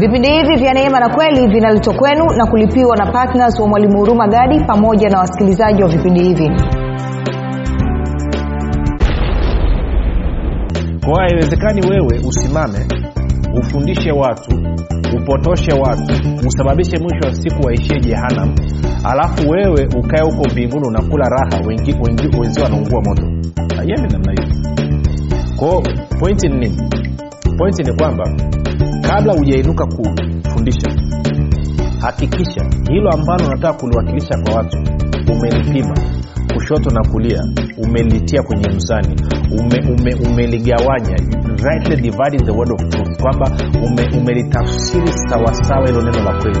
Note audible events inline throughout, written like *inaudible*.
vipindi hivi vya neema na kweli vinaletwa kwenu na kulipiwa na ptns wa mwalimu huruma gadi pamoja na wasikilizaji wa vipindi hivi. Kwa haiwezekani wewe usimame ufundishe watu upotoshe watu usababishe mwisho wa siku waishie jehanam alafu wewe ukae huko mbinguni unakula raha wenzio wanaungua moto. Aiemi namna hiyo. Kwao pointi ni nini? Pointi ni kwamba kabla hujainuka kufundisha hakikisha hilo ambalo unataka kuliwakilisha kwa watu umelipima kushoto na kulia umelitia kwenye mzani ume, ume, umeligawanya rightly dividing the word of truth kwamba ume, umelitafsiri sawasawa hilo neno la kweli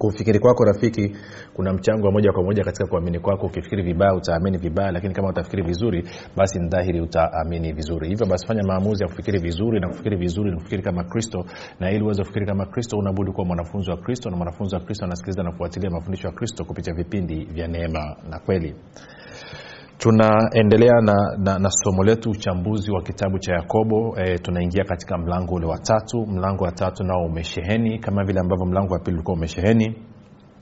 kufikiri kwako rafiki kuna mchango wa moja kwa moja katika kuamini kwako. Ukifikiri vibaya utaamini vibaya lakini kama utafikiri vizuri basi ni dhahiri utaamini vizuri. Hivyo basi fanya maamuzi ya kufikiri vizuri na kufikiri vizuri kufikiri kama kristo. Na ili uweze kufikiri kama kristo unabudi kuwa mwanafunzi wa kristo na mwanafunzi wa kristo anasikiliza na kufuatilia mafundisho ya kristo kupitia vipindi vya neema na kweli tunaendelea na, na, na somo letu uchambuzi wa kitabu cha yakobo. E, tunaingia katika mlango ule wa tatu. Mlango wa tatu nao umesheheni kama vile ambavyo mlango wa pili ulikuwa umesheheni.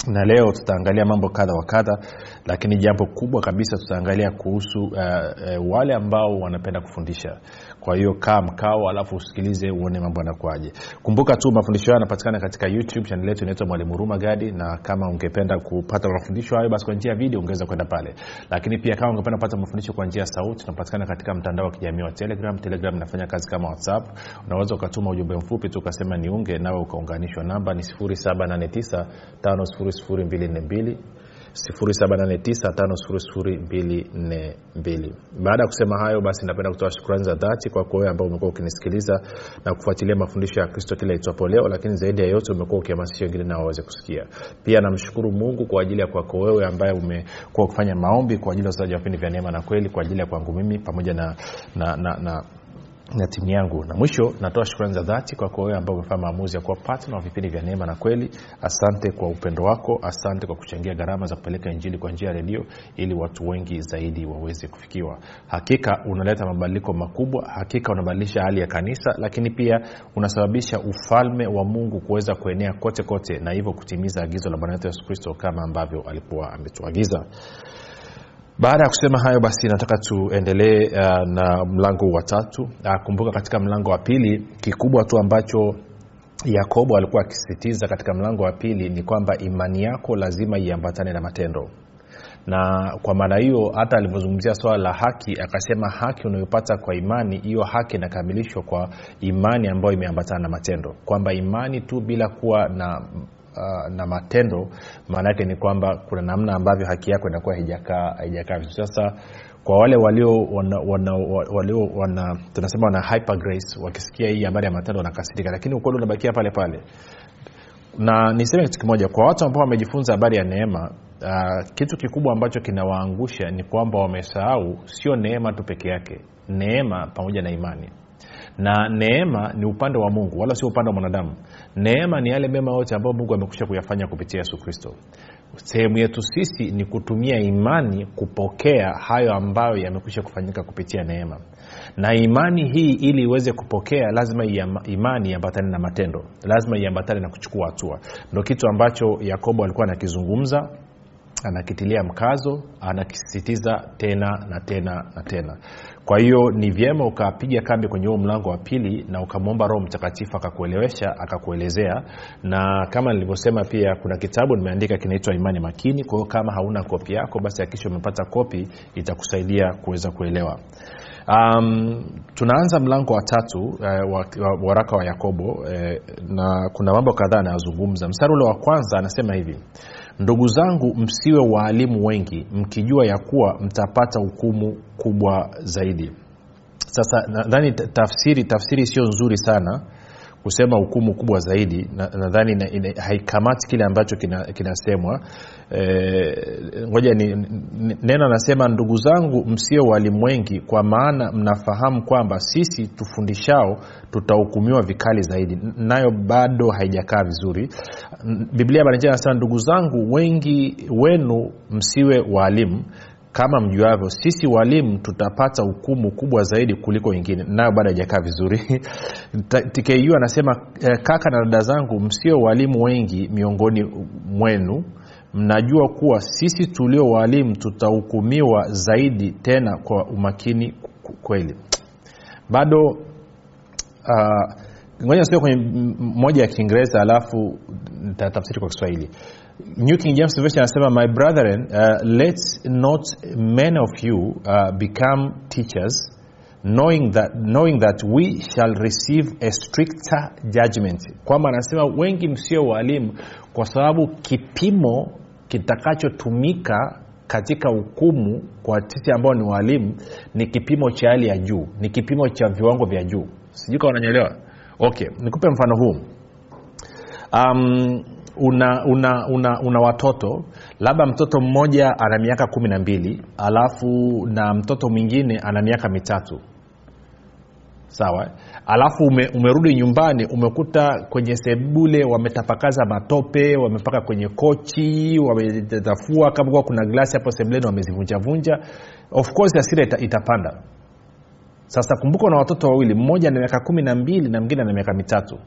Na leo tutaangalia mambo kadha wa kadha lakini jambo kubwa kabisa tutaangalia kuhusu uh, uh, wale ambao wanapenda kufundisha kwa hiyo kaa mkao alafu usikilize uone mambo yanakuaje kumbuka tu mafundisho hayo yanapatikana katika youtube chanel yetu inaitwa mwalimu huruma gadi na kama ungependa kupata mafundisho hayo basi kwa njia ya video ungeweza kwenda pale. Lakini pia kama ungependa kupata mafundisho kwa njia ya sauti tunapatikana katika mtandao wa kijamii wa telegram. Telegram inafanya kazi kama whatsapp. Unaweza ukatuma ujumbe mfupi tu ukasema niunge nawe ukaunganishwa. Namba ni 789 5242 7895242 baada ya kusema hayo basi napenda kutoa shukrani za dhati kwako wewe ambao umekuwa ukinisikiliza na kufuatilia mafundisho ya kristo kila itwapo leo lakini zaidi ya yote umekuwa ukihamasisha wengine nao waweze kusikia. Pia namshukuru mungu kwa ajili ya kwako wewe ambaye umekuwa ukifanya maombi kwa ajili ya usaji wa vipindi vya neema na kweli kwa ajili ya kwangu mimi pamoja na, na, na, na na timu yangu. Na mwisho natoa shukrani za dhati kwako wewe ambao umefanya maamuzi ya kuwa patna wa vipindi vya neema na kweli. Asante kwa upendo wako. Asante kwa kuchangia gharama za kupeleka injili kwa njia ya redio ili watu wengi zaidi waweze kufikiwa. Hakika unaleta mabadiliko makubwa. Hakika unabadilisha hali ya kanisa lakini pia unasababisha ufalme wa mungu kuweza kuenea kote kote na hivyo kutimiza agizo la bwana wetu yesu kristo kama ambavyo alikuwa ametuagiza baada ya kusema hayo basi nataka tuendelee uh, na mlango wa tatu. Uh, kumbuka katika mlango wa pili kikubwa tu ambacho yakobo alikuwa akisisitiza katika mlango wa pili ni kwamba imani yako lazima iambatane na matendo. Na kwa maana hiyo hata alivyozungumzia swala la haki akasema haki unayopata kwa imani hiyo haki inakamilishwa kwa imani ambayo imeambatana na matendo. Kwamba imani tu bila kuwa na uh, na matendo maana yake ni kwamba kuna namna ambavyo haki yako inakuwa haijakaa vizuri. Sasa kwa wale walio wana, wana, walio wana tunasema wana hyper grace wakisikia hii habari ya matendo wanakasirika lakini ukweli unabakia pale pale. Na niseme kitu kimoja kwa watu ambao wamejifunza habari ya neema uh, kitu kikubwa ambacho kinawaangusha ni kwamba wamesahau sio neema tu peke yake neema pamoja na imani na neema ni upande wa mungu wala sio upande wa mwanadamu. Neema ni yale mema yote ambayo mungu amekusha kuyafanya kupitia yesu kristo. Sehemu yetu sisi ni kutumia imani kupokea hayo ambayo yamekwisha kufanyika kupitia neema. Na imani hii ili iweze kupokea lazima imani iambatane na matendo. Lazima iambatane na kuchukua hatua. Ndo kitu ambacho yakobo alikuwa anakizungumza anakitilia mkazo anakisisitiza tena na tena na tena. Kwa hiyo ni vyema ukapiga kambi kwenye huo mlango wa pili na ukamwomba roho mtakatifu akakuelewesha akakuelezea. Na kama nilivyosema pia kuna kitabu nimeandika kinaitwa imani makini. Kwa hiyo kama hauna kopi yako basi akisha umepata kopi itakusaidia kuweza kuelewa. Um, tunaanza mlango wa tatu uh, wa, wa, waraka wa yakobo uh, na kuna mambo kadhaa anayozungumza. Mstari ule wa kwanza anasema hivi ndugu zangu msiwe waalimu wengi mkijua ya kuwa mtapata hukumu kubwa zaidi. Sasa nadhani tafsiri tafsiri sio nzuri sana kusema hukumu kubwa zaidi nadhani na, na, haikamati kile ambacho kinasemwa. Kina. Eh, ngoja ni, neno anasema ndugu zangu msio walimwengi kwa maana mnafahamu kwamba sisi tufundishao tutahukumiwa vikali zaidi. Nayo bado haijakaa vizuri. Biblia baranjia anasema ndugu zangu wengi wenu msiwe waalimu kama mjuavyo sisi walimu tutapata hukumu kubwa zaidi kuliko wengine. Nayo bado haijakaa vizuri. *laughs* Tku anasema eh, kaka na dada zangu msio walimu wengi miongoni mwenu. Mnajua kuwa sisi tulio walimu tutahukumiwa zaidi tena kwa umakini kweli. Bado uh, ngoja nisome kwenye moja ya kiingereza alafu nitatafsiri kwa kiswahili new king james version anasema my brethren uh, let not many of you uh, become teachers knowing that, knowing that we shall receive a stricter judgment. Kwamba anasema wengi msio walimu kwa sababu kipimo kitakachotumika katika hukumu kwa sisi ambao ni walimu ni kipimo cha hali ya juu ni kipimo cha viwango vya juu. Sijui kama unanyelewa okay nikupe mfano huu. Um, una, una, una, una watoto labda mtoto mmoja ana miaka kumi na mbili alafu na mtoto mwingine ana miaka mitatu. Sawa? Alafu ume, umerudi nyumbani umekuta kwenye sebule wametapakaza matope wamepaka kwenye kochi wametafua kama kuna glasi hapo sebuleni wamezivunjavunja. Of course asira ita, itapanda. Sasa kumbuka una watoto wawili mmoja ana miaka kumi na mbili na mwingine ana miaka mitatu.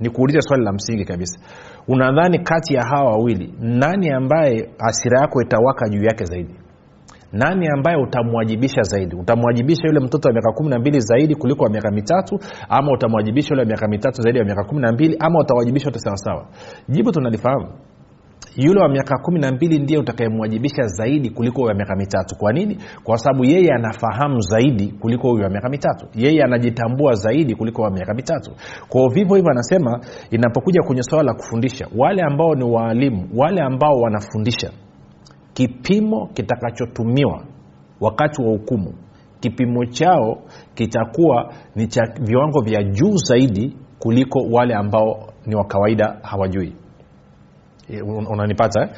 Ni kuuliza swali la msingi kabisa unadhani kati ya hawa wawili nani ambaye asira yako itawaka juu yake zaidi? Nani ambaye utamwajibisha zaidi? Utamwajibisha yule mtoto wa miaka kumi na mbili zaidi kuliko wa miaka mitatu ama utamwajibisha yule wa miaka mitatu zaidi ya miaka kumi na mbili ama utawajibisha wote sawasawa? Jibu tunalifahamu yule wa miaka kumi na mbili ndiye utakayemwajibisha zaidi kuliko wa miaka mitatu. Kwa nini? Kwa sababu yeye anafahamu zaidi kuliko huyu wa miaka mitatu. Yeye anajitambua zaidi kuliko wa miaka mitatu. Kwao vivyo hivyo anasema inapokuja kwenye swala la kufundisha wale ambao ni waalimu wale ambao wanafundisha kipimo kitakachotumiwa wakati wa hukumu kipimo chao kitakuwa ni cha viwango vya juu zaidi kuliko wale ambao ni wa kawaida hawajui unanipata eh?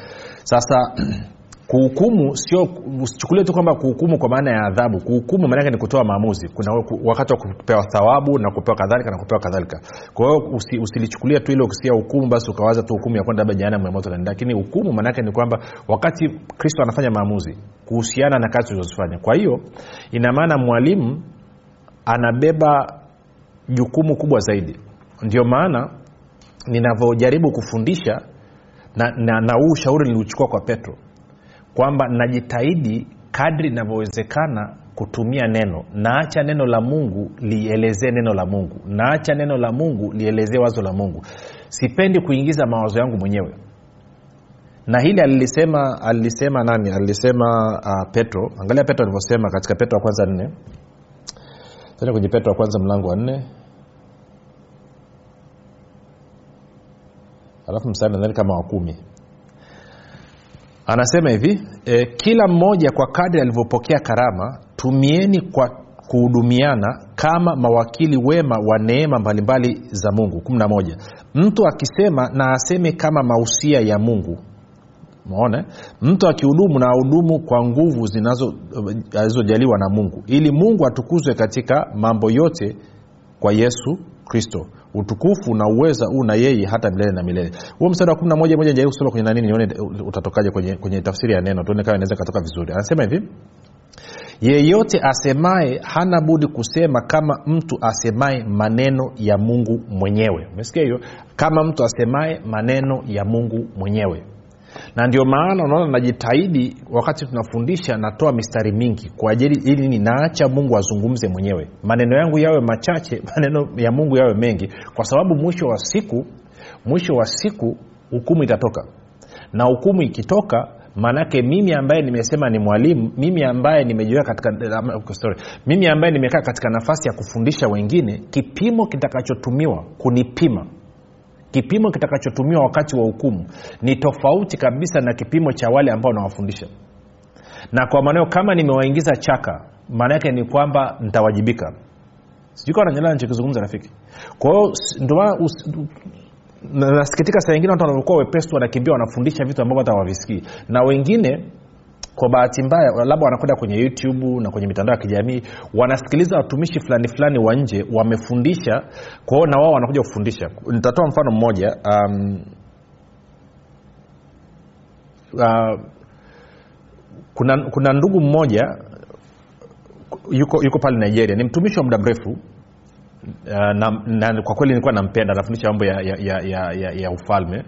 sasa *clears throat* kuhukumu sio usichukulie tu kwamba kuhukumu kwa maana ya adhabu. Kuhukumu maanake ni kutoa maamuzi. Kuna wakati wa kupewa thawabu na kupewa kadhalika na kupewa kadhalika. Kwa hiyo usi, usilichukulia tu ile ukisikia hukumu basi ukawaza tu hukumu ya kwenda labda jehanamu ya moto nani lakini hukumu maanake ni kwamba wakati kristo anafanya maamuzi kuhusiana na kazi ulizozifanya. Kwa hiyo ina maana mwalimu anabeba jukumu kubwa zaidi. Ndio maana ninavyojaribu kufundisha na, na, na huu ushauri niliuchukua kwa petro kwamba najitahidi kadri inavyowezekana kutumia neno. Naacha neno la mungu lielezee neno la mungu. Naacha neno la mungu lielezee wazo la mungu. Sipendi kuingiza mawazo yangu mwenyewe. Na hili alilisema alilisema nani? Alilisema uh, petro. Angalia petro alivyosema katika petro wa kwanza nne. Kwenye petro wa kwanza mlango wa nne alafu mstari nadhani kama wa kumi. Anasema hivi e, kila mmoja kwa kadri alivyopokea karama tumieni kwa kuhudumiana kama mawakili wema wa neema mbalimbali za mungu. 11 mtu akisema na aseme kama mausia ya mungu. Maona mtu akihudumu na ahudumu kwa nguvu alizojaliwa na mungu. Ili mungu atukuzwe katika mambo yote kwa yesu kristo. Utukufu na uweza huu na yeye hata milele na milele. Huo mstari wa kumi na moja moja jaribu kusoma kwenye nanini nione utatokaje kwenye, kwenye tafsiri ya neno. Tuone kama inaweza katoka vizuri. Anasema hivi yeyote asemaye hana budi kusema kama mtu asemaye maneno ya mungu mwenyewe. Umesikia hiyo? Kama mtu asemaye maneno ya mungu mwenyewe na ndio maana unaona najitahidi wakati tunafundisha natoa mistari mingi kwa ajili ili ninaacha mungu azungumze mwenyewe. Maneno yangu yawe machache *laughs* maneno ya mungu yawe mengi. Kwa sababu mwisho wa siku mwisho wa siku hukumu itatoka. Na hukumu ikitoka maanake mimi ambaye nimesema ni mwalimu mimi ambaye nimejiweka katika sorry, mimi ambaye nimekaa katika nafasi ya kufundisha wengine kipimo kitakachotumiwa kunipima kipimo kitakachotumiwa wakati wa hukumu ni tofauti kabisa na kipimo cha wale ambao nawafundisha. Na kwa maneo kama nimewaingiza chaka maana yake ni kwamba nitawajibika. Sijui kawa nanyelea nichokizungumza rafiki. Kwa hiyo nasikitika saa ingine watu wanavyokuwa wepesi wanakimbia wanafundisha vitu ambavyo hata wavisikii na wengine kwa bahati mbaya labda wanakwenda kwenye youtube na kwenye mitandao ya kijamii wanasikiliza watumishi fulani fulani wa nje wamefundisha kwao na wao wanakuja kufundisha. Nitatoa mfano mmoja um, uh, kuna, kuna ndugu mmoja yuko, yuko pale nigeria ni mtumishi wa muda mrefu uh, na, na kwa kweli nilikuwa nampenda anafundisha mambo ya, ya, ya, ya, ya, ya ufalme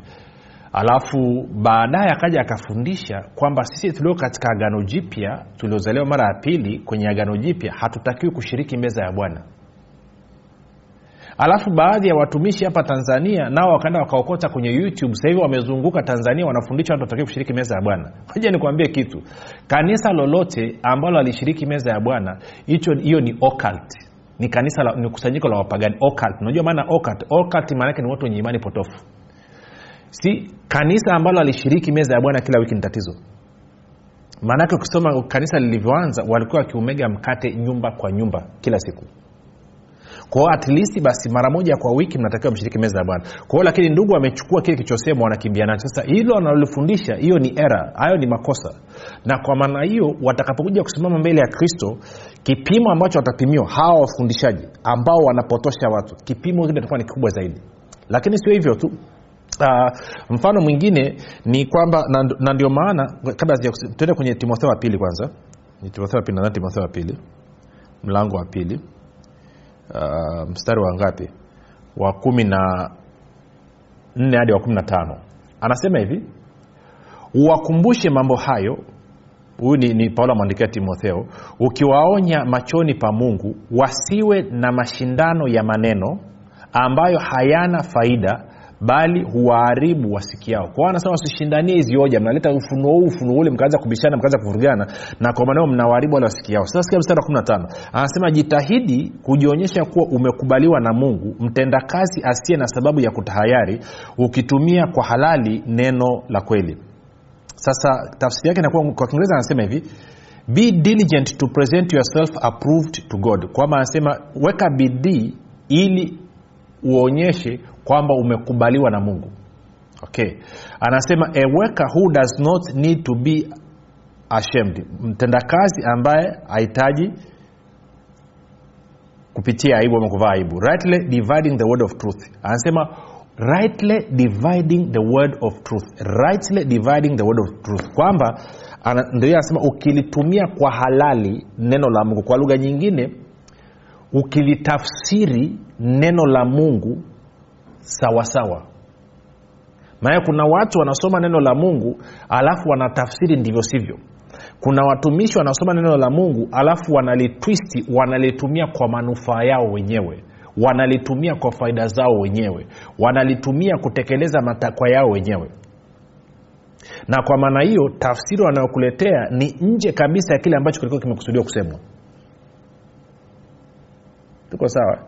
alafu baadaye akaja akafundisha kwamba sisi tulio katika agano jipya tuliozaliwa mara ya pili kwenye agano jipya hatutakiwi kushiriki meza ya bwana. Alafu baadhi ya watumishi hapa tanzania nao wakaenda wakaokota kwenye youtube. Sasa hivi wamezunguka tanzania wanafundisha watu watakiwe kushiriki meza ya bwana. Moja nikuambie kitu. Kanisa lolote ambalo alishiriki meza ya bwana hiyo ni occult. Ni kanisa la, ni kusanyiko la wapagani. Occult. Unajua maana occult? Occult maanake ni watu wenye imani potofu si kanisa ambalo alishiriki meza ya bwana kila wiki ni tatizo. Maanake ukisoma kanisa lilivyoanza walikuwa wakiumega mkate nyumba kwa nyumba kila siku. Kwao atlist basi mara moja kwa wiki mnatakiwa mshiriki meza ya bwana. Kwao lakini ndugu amechukua kile kichosema wanakimbia sasa hilo analolifundisha hiyo ni era hayo ni makosa. Na kwa maana hiyo watakapokuja kusimama mbele ya kristo kipimo ambacho watapimiwa hawa wafundishaji ambao wanapotosha watu kipimo kile itakuwa ni kikubwa zaidi. Lakini sio hivyo tu Uh, mfano mwingine ni kwamba na, ndio maana kabla tuende kwenye timotheo wa pili kwanza. Timotheo wa pili nadhani timotheo wa pili. Mlango wa pili. Uh, mstari wa ngapi? Wa kumi na nne hadi wa kumi na tano. Anasema hivi uwakumbushe mambo hayo huyu ni, ni paulo amwandikia timotheo ukiwaonya machoni pa mungu wasiwe na mashindano ya maneno ambayo hayana faida bali huwaharibu wasikiao. Kwao anasema wasishindanie hizi hoja mnaleta ufunuo huu ufunuo ule mkaanza kubishana mkaanza kuvurugana na kwa maneno mnawaharibu wale wasikiao. Sasa sikia mstari wa 15 anasema jitahidi kujionyesha kuwa umekubaliwa na mungu mtendakazi asiye na sababu ya kutahayari ukitumia kwa halali neno la kweli. Sasa tafsiri yake inakuwa kwa kiingereza anasema hivi be diligent to present yourself approved to god. Kwamba anasema weka bidii ili uonyeshe kwamba umekubaliwa na mungu. Okay. Anasema a worker who does not need to be ashamed. Mtendakazi ambaye hahitaji kupitia aibu ama aibu. Rightly dividing the word of truth. Anasema rightly dividing the word of truth. Rightly dividing the word of truth. Kwamba ndio anasema ukilitumia kwa halali neno la mungu. Kwa lugha nyingine ukilitafsiri neno la mungu sawasawa maana kuna watu wanasoma neno la mungu alafu wanatafsiri ndivyo sivyo. Kuna watumishi wanasoma neno la mungu alafu wanalitwisti wanalitumia kwa manufaa yao wenyewe. Wanalitumia kwa faida zao wenyewe. Wanalitumia kutekeleza matakwa yao wenyewe. Na kwa maana hiyo tafsiri wanayokuletea ni nje kabisa ya kile ambacho kilikuwa kimekusudiwa kusemwa. Tuko sawa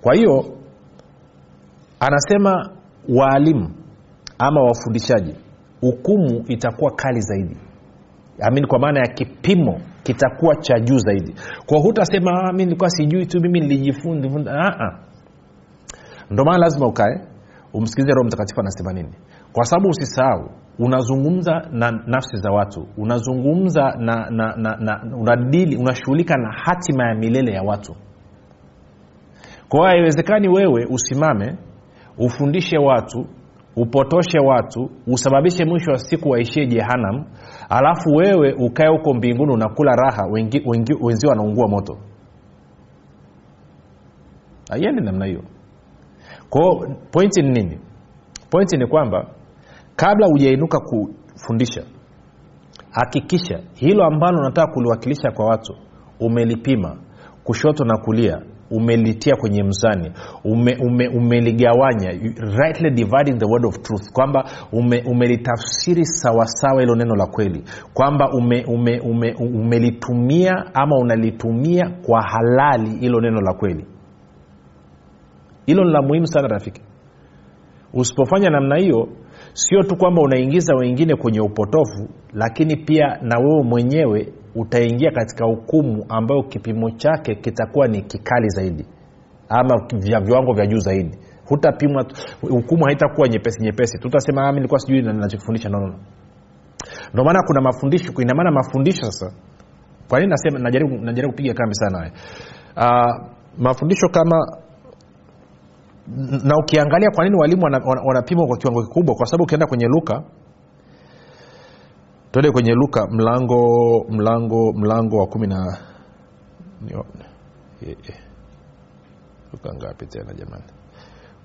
kwa hiyo anasema waalimu ama wafundishaji hukumu itakuwa kali zaidi. Amini kwa maana ya kipimo kitakuwa cha juu zaidi. Kwa hutasema "Ah, mi nilikuwa sijui tu mimi nilijifunza Ah, ah. ndo maana lazima ukae umsikilize roho mtakatifu anasema nini. Kwa sababu usisahau unazungumza na nafsi za watu unazungumza na, na, na, na unadili unashughulika na hatima ya milele ya watu kwa hiyo haiwezekani wewe usimame ufundishe watu upotoshe watu usababishe mwisho wa siku waishie jehanam alafu wewe ukae huko mbinguni unakula raha wenzio wanaungua moto. Aiendi namna hiyo. Kwao pointi ni nini? Pointi ni kwamba kabla hujainuka kufundisha hakikisha hilo ambalo unataka kuliwakilisha kwa watu umelipima kushoto na kulia umelitia kwenye mzani ume, ume, umeligawanya rightly dividing the word of truth kwamba ume, umelitafsiri sawasawa hilo neno la kweli kwamba ume, ume, ume, umelitumia ama unalitumia kwa halali hilo neno la kweli. Hilo ni la muhimu sana rafiki. Usipofanya namna hiyo sio tu kwamba unaingiza wengine kwenye upotofu lakini pia na wewe mwenyewe utaingia katika hukumu ambayo kipimo chake kitakuwa ni kikali zaidi ama vya viwango vya juu zaidi. Hutapimwa hukumu haitakuwa nyepesi nyepesi. Tutasema mi nilikuwa sijui na- nachokifundisha no, no, no. ndio maana kuna mafundisho inamaana mafundisho sasa. Kwa nini nasema najaribu, najaribu kupiga kambi sana we uh, mafundisho kama na ukiangalia kwa nini walimu wanapimwa wana, wana kwa kiwango kikubwa kwa sababu ukienda kwenye luka tuende kwenye luka mlango mlango mlango wa kumi na luka ngapi tena jamani?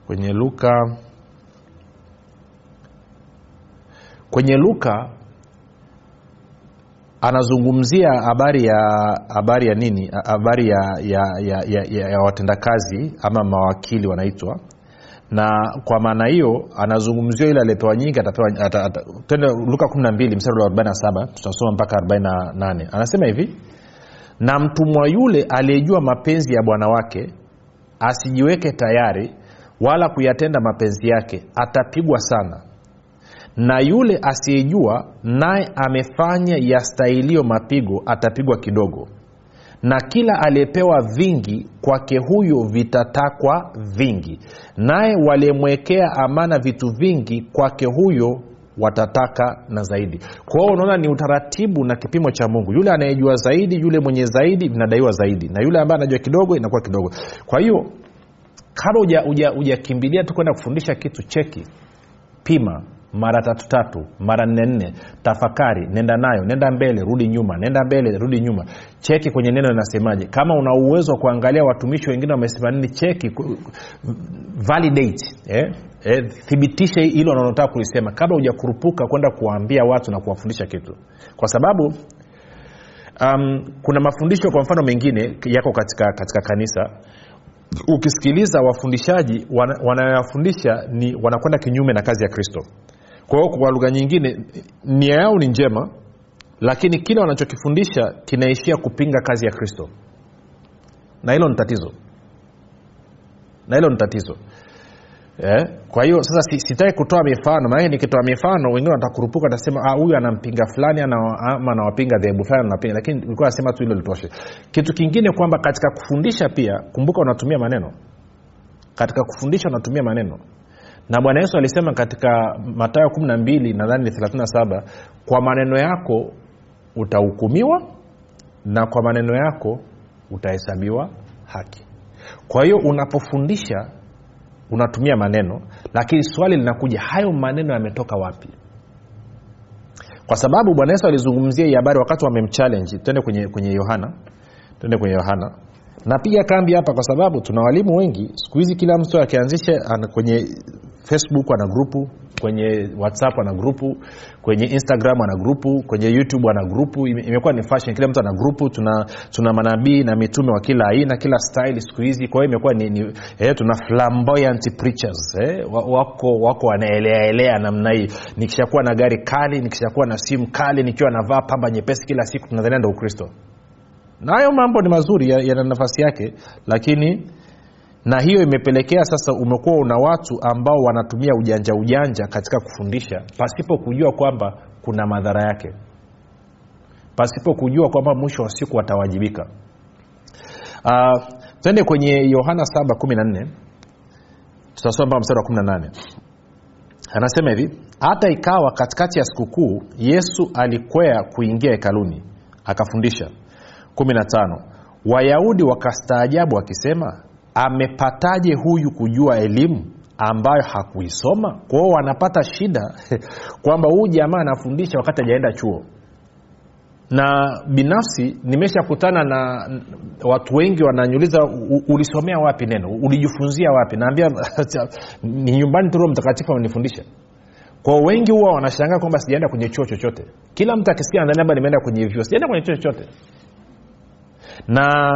Kwenye luka kwenye luka anazungumzia habari ya habari ya nini? Habari ya, ya, ya, ya, ya, ya watendakazi ama mawakili wanaitwa na kwa maana hiyo anazungumziwa ile aliyepewa nyingi atapewa ata, ata, tende luka 12 mstari wa 47 tutasoma mpaka 48 anasema hivi na mtumwa yule aliyejua mapenzi ya bwana wake asijiweke tayari wala kuyatenda mapenzi yake atapigwa sana. Na yule asiyejua naye amefanya yastahilio mapigo atapigwa kidogo na kila aliyepewa vingi kwake huyo vitatakwa vingi. Naye waliyemwekea amana vitu vingi kwake huyo watataka na zaidi. Kwa hiyo unaona ni utaratibu na kipimo cha mungu. Yule anayejua zaidi yule mwenye zaidi vinadaiwa zaidi. Na yule ambaye anajua kidogo inakuwa kidogo. Kwa hiyo kama hujakimbilia tu kwenda kufundisha kitu cheki pima mara tatu tatu mara nne nne. Tafakari nenda nayo nenda mbele rudi nyuma nenda mbele rudi nyuma. Cheki kwenye neno linasemaje? Kama una uwezo wa kuangalia watumishi wengine wamesema nini cheki validate eh? Eh, thibitishe hilo unalotaka kulisema. Kabla hujakurupuka kwenda kuwaambia watu na kuwafundisha kitu. Kwa sababu um, kuna mafundisho kwa mfano mengine yako katika, katika kanisa. Ukisikiliza wafundishaji wana- ni wanakwenda kinyume na kazi ya kristo kwa kwa lugha nyingine nia yao ni njema lakini kile wanachokifundisha kinaishia kupinga kazi ya kristo. Na hilo ni tatizo. Na hilo ni tatizo. Eh? kwa hiyo sasa sitaki kutoa mifano. Maanake nikitoa mifano wengine watakurupuka watasema "Ah, huyu anampinga fulani ama anawapinga dhehebu fulani anapinga lakini ilikuwa nasema tu hilo litoshe. Kitu kingine kwamba katika kufundisha pia kumbuka unatumia maneno. Katika kufundisha unatumia maneno na bwana yesu alisema katika matayo 12 nadhani ni 37 kwa maneno yako utahukumiwa na kwa maneno yako utahesabiwa haki. Kwa hiyo unapofundisha unatumia maneno lakini swali linakuja hayo maneno yametoka wapi? Kwa sababu bwana yesu alizungumzia hii habari wakati wamemchallenji twende kwenye kwenye yohana. Twende kwenye yohana. Napiga kambi hapa kwa sababu tuna walimu wengi. Siku hizi kila mtu akianzisha kwenye facebook ana grupu kwenye whatsapp ana grupu kwenye instagram ana grupu kwenye youtube ana grupu. Ime- imekuwa ni fashion. Kila mtu ana grupu tuna, tuna manabii na mitume wa kila aina kila style siku hizi. Kwa hiyo imekuwa ni, ni eh, tuna flamboyant preachers eh, wako wako wanaeleaelea namna hii. Nikishakuwa na gari kali nikishakuwa na simu kali nikiwa navaa pamba nyepesi kila siku tunadhania ndo ukristo. Na hayo mambo ni mazuri yana ya nafasi yake lakini na hiyo imepelekea sasa umekuwa una watu ambao wanatumia ujanja ujanja katika kufundisha pasipo kujua kwamba kuna madhara yake. Pasipo kujua kwamba mwisho wa siku watawajibika. Uh, twende kwenye yohana 714 tutasoma mstari wa 18 anasema hivi hata ikawa katikati ya sikukuu yesu alikwea kuingia hekaluni akafundisha. 15 wayahudi wakastaajabu wakisema amepataje huyu kujua elimu ambayo hakuisoma? Kwao wanapata shida *laughs* kwamba huyu jamaa anafundisha wakati hajaenda chuo. Na binafsi nimeshakutana na watu wengi wananyuliza ulisomea wapi neno? Ulijifunzia wapi? Naambia ni nyumbani tu mtakatifu amenifundisha. Kwa wengi huwa wanashangaa kwamba sijaenda kwenye chuo chochote. Kila mtu akisikia nadhani labda nimeenda kwenye vyuo sijaenda kwenye chuo chochote. Na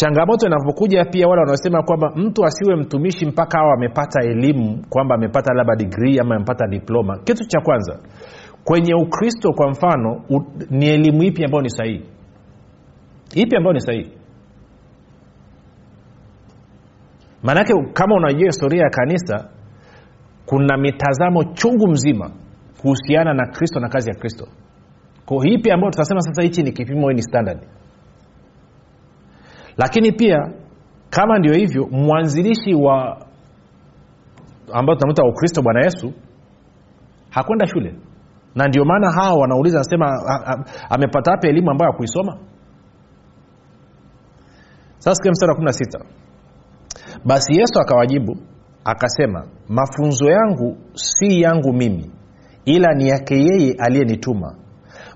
changamoto inapokuja pia wale wanaosema kwamba mtu asiwe mtumishi mpaka awa amepata elimu kwamba amepata labda digrii ama amepata diploma. Kitu cha kwanza kwenye ukristo kwa mfano u, ni elimu ipi ambayo ni sahihi? Ipi ambayo ni sahihi? Maanake kama unajua historia ya kanisa kuna mitazamo chungu mzima kuhusiana na kristo na kazi ya kristo. Ko ipi ambayo tutasema sasa hichi ni kipimo hii ni standard lakini pia kama ndio hivyo mwanzilishi wa ambao tunamwita ukristo bwana yesu hakwenda shule. Na ndio maana hawa wanauliza anasema amepata wapi elimu ambayo hakuisoma sasa sikia mstari wa 16 basi yesu akawajibu akasema mafunzo yangu si yangu mimi ila ni yake yeye aliyenituma.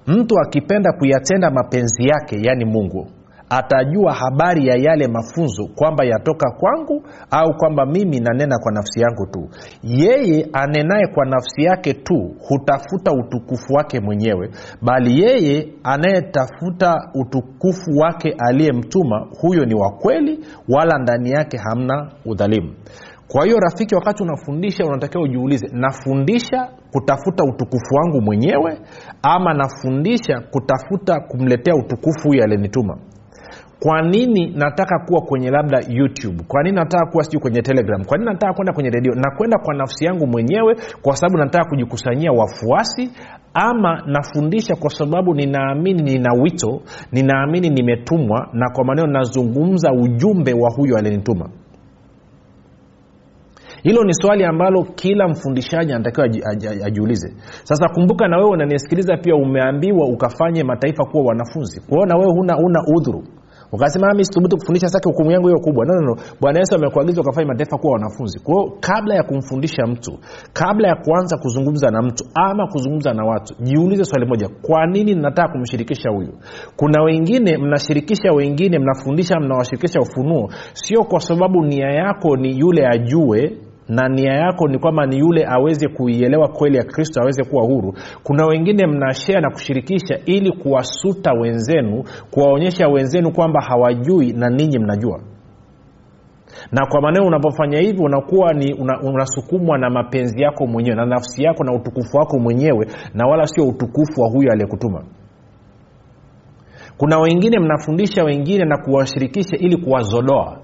Mtu akipenda kuyatenda mapenzi yake yaani mungu atajua habari ya yale mafunzo kwamba yatoka kwangu au kwamba mimi nanena kwa nafsi yangu tu. Yeye anenaye kwa nafsi yake tu hutafuta utukufu wake mwenyewe bali yeye anayetafuta utukufu wake aliyemtuma huyo ni wa kweli wala ndani yake hamna udhalimu. Kwa hiyo rafiki wakati unafundisha unatakiwa ujiulize nafundisha kutafuta utukufu wangu mwenyewe ama nafundisha kutafuta kumletea utukufu huyo aliyenituma kwa nini nataka kuwa kwenye labda youtube? Kwa nini nataka kuwa sijui kwenye telegram? Kwa nini nataka kwenda kwenye redio nakwenda kwa nafsi yangu mwenyewe kwa sababu nataka kujikusanyia wafuasi ama nafundisha kwa sababu ninaamini nina wito ninaamini nimetumwa na kwa maneno nazungumza ujumbe wa huyo aliyenituma. Hilo ni swali ambalo kila mfundishaji anatakiwa ajiulize. Sasa kumbuka na wewe unanisikiliza pia umeambiwa ukafanye mataifa kuwa wanafunzi. Kwa hiyo na wewe huna, huna udhuru ukasema mi sithubutu kufundisha sake hukumu yangu hiyo kubwa. No, no. bwana yesu amekuagiza ukafanya mataifa kuwa wanafunzi. Kwao kabla ya kumfundisha mtu kabla ya kuanza kuzungumza na mtu ama kuzungumza na watu jiulize swali moja kwa nini nataka kumshirikisha huyu? Kuna wengine mnashirikisha wengine mnafundisha mnawashirikisha ufunuo sio kwa sababu nia yako ni yule ajue na nia yako ni kwamba ni yule aweze kuielewa kweli ya kristo aweze kuwa huru. Kuna wengine mnashea na kushirikisha ili kuwasuta wenzenu kuwaonyesha wenzenu kwamba hawajui na ninyi mnajua. Na kwa maneno unapofanya hivi unakuwa ni una, unasukumwa na mapenzi yako mwenyewe na nafsi yako na utukufu wako mwenyewe na wala sio utukufu wa huyo aliyekutuma. Kuna wengine mnafundisha wengine na kuwashirikisha ili kuwazodoa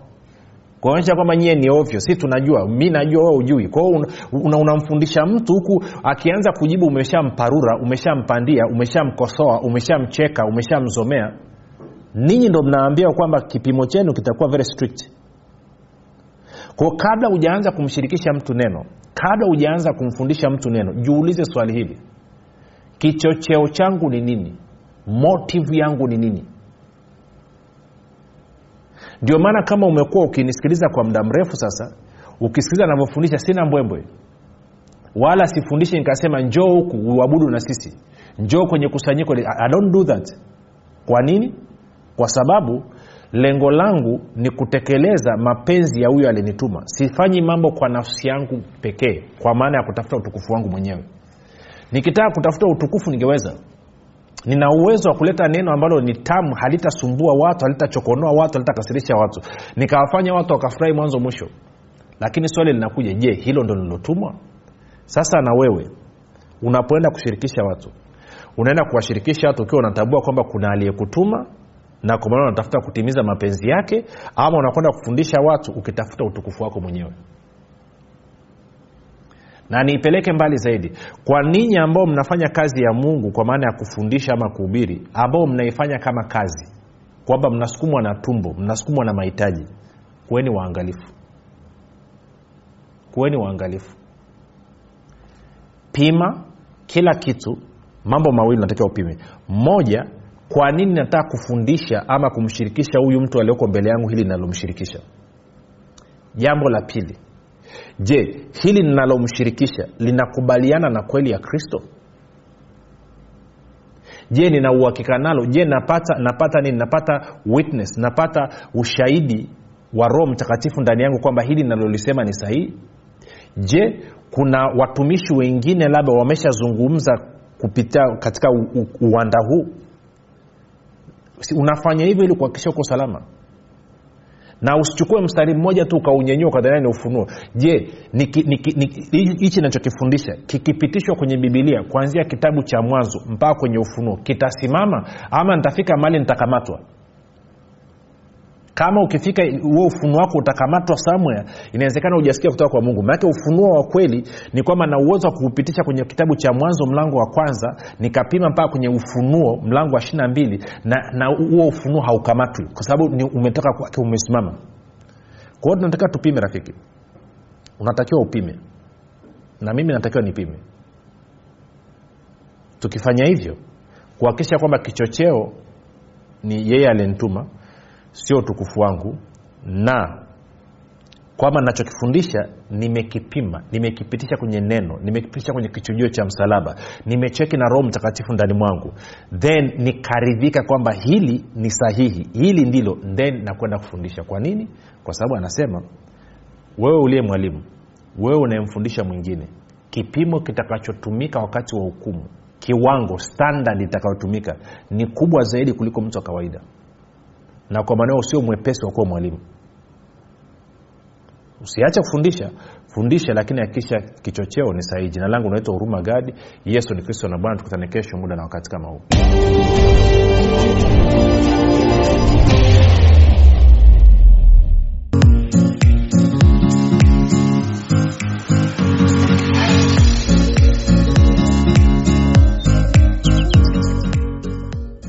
kuonyesha kwamba nyie ni ovyo si tunajua mi najua we ujui kwao unamfundisha una, una mtu huku akianza kujibu umeshamparura umeshampandia umeshamkosoa umeshamcheka umeshamzomea. Ninyi ndo mnaambia kwamba kipimo chenu kitakuwa very strict. Kwao kabla hujaanza kumshirikisha mtu neno kabla hujaanza kumfundisha mtu neno jiulize swali hili. Kichocheo changu ni nini? Motive yangu ni nini ndio maana kama umekuwa ukinisikiliza kwa muda mrefu sasa ukisikiliza navyofundisha sina mbwembwe. Wala sifundishi nikasema njoo huku uabudu na sisi. Njoo kwenye kusanyiko I don't do that. Kwa nini? Kwa sababu lengo langu ni kutekeleza mapenzi ya huyo alinituma. Sifanyi mambo kwa nafsi yangu pekee kwa maana ya kutafuta utukufu wangu mwenyewe. Nikitaka kutafuta utukufu ningeweza nina uwezo wa kuleta neno ambalo ni tamu halitasumbua watu halitachokonoa watu halitakasirisha watu. Nikawafanya watu wakafurahi mwanzo mwisho. Lakini swali linakuja je hilo ndo lilotumwa sasa na wewe unapoenda kushirikisha watu unaenda kuwashirikisha watu ukiwa unatambua kwamba kuna aliyekutuma na kwa maana unatafuta kutimiza mapenzi yake ama unakwenda kufundisha watu ukitafuta utukufu wako mwenyewe na niipeleke mbali zaidi. Kwa ninyi ambao mnafanya kazi ya mungu kwa maana ya kufundisha ama kuhubiri ambao mnaifanya kama kazi kwamba mnasukumwa na tumbo mnasukumwa na mahitaji kuweni waangalifu. Kuweni waangalifu. Pima kila kitu mambo mawili natakiwa upime. Moja kwa nini nataka kufundisha ama kumshirikisha huyu mtu alioko mbele yangu hili linalomshirikisha jambo la pili je hili linalomshirikisha linakubaliana na kweli ya kristo? Je nina nalo? Je napata napata nini? Napata witness? Napata ushahidi wa roho mtakatifu ndani yangu kwamba hili linalolisema ni sahihi? Je kuna watumishi wengine labda wameshazungumza kupitia katika uwanda huu? Unafanya hivyo ili kuhakikisha uko salama na usichukue mstari mmoja tu ukaunyenyua ukadhania ni ufunuo. Je hichi nachokifundisha kikipitishwa kwenye bibilia kuanzia kitabu cha mwanzo mpaka kwenye ufunuo kitasimama ama nitafika mali nitakamatwa kama ukifika huo ufunuo wako utakamatwa samwea inawezekana hujasikia kutoka kwa mungu. Maanake ufunuo wa kweli ni kwamba na uwezo wa kuupitisha kwenye kitabu cha mwanzo mlango wa kwanza nikapima mpaka kwenye ufunuo mlango wa ishirina mbili na huo ufunuo haukamatwi kwa sababu umetoka kwake umesimama. Kwa hiyo tupime rafiki. Unatakiwa upime. Na mimi natakiwa nipime. Tukifanya hivyo kuhakikisha kwamba kichocheo ni yeye alinituma sio utukufu wangu. Na kwamba nachokifundisha nimekipima nimekipitisha kwenye neno nimekipitisha kwenye kichujio cha msalaba nimecheki na roho mtakatifu ndani mwangu. Then nikaridhika kwamba hili ni sahihi hili ndilo. Then nakwenda kufundisha. Kwa nini? Kwa sababu anasema wewe uliye mwalimu wewe unayemfundisha mwingine kipimo kitakachotumika wakati wa hukumu kiwango standard itakayotumika ni kubwa zaidi kuliko mtu wa kawaida na kwa maneo usio mwepesi wa kuwa mwalimu. Usiache kufundisha. Fundisha lakini hakikisha kichocheo ni sahihi. Jina langu unaitwa huruma gadi yesu ni kristo na bwana tukutane kesho muda na wakati kama huu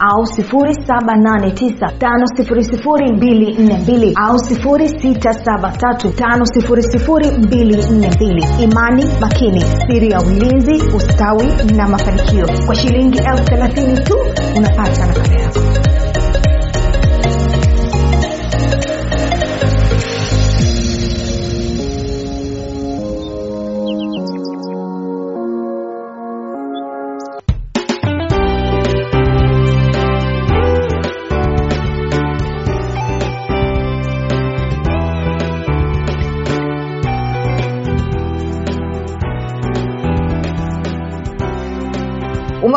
au 789 au 673 imani makini siri ya ulinzi ustawi na mafanikio. Kwa shilingi elfu thelathini tu unapata nakala yako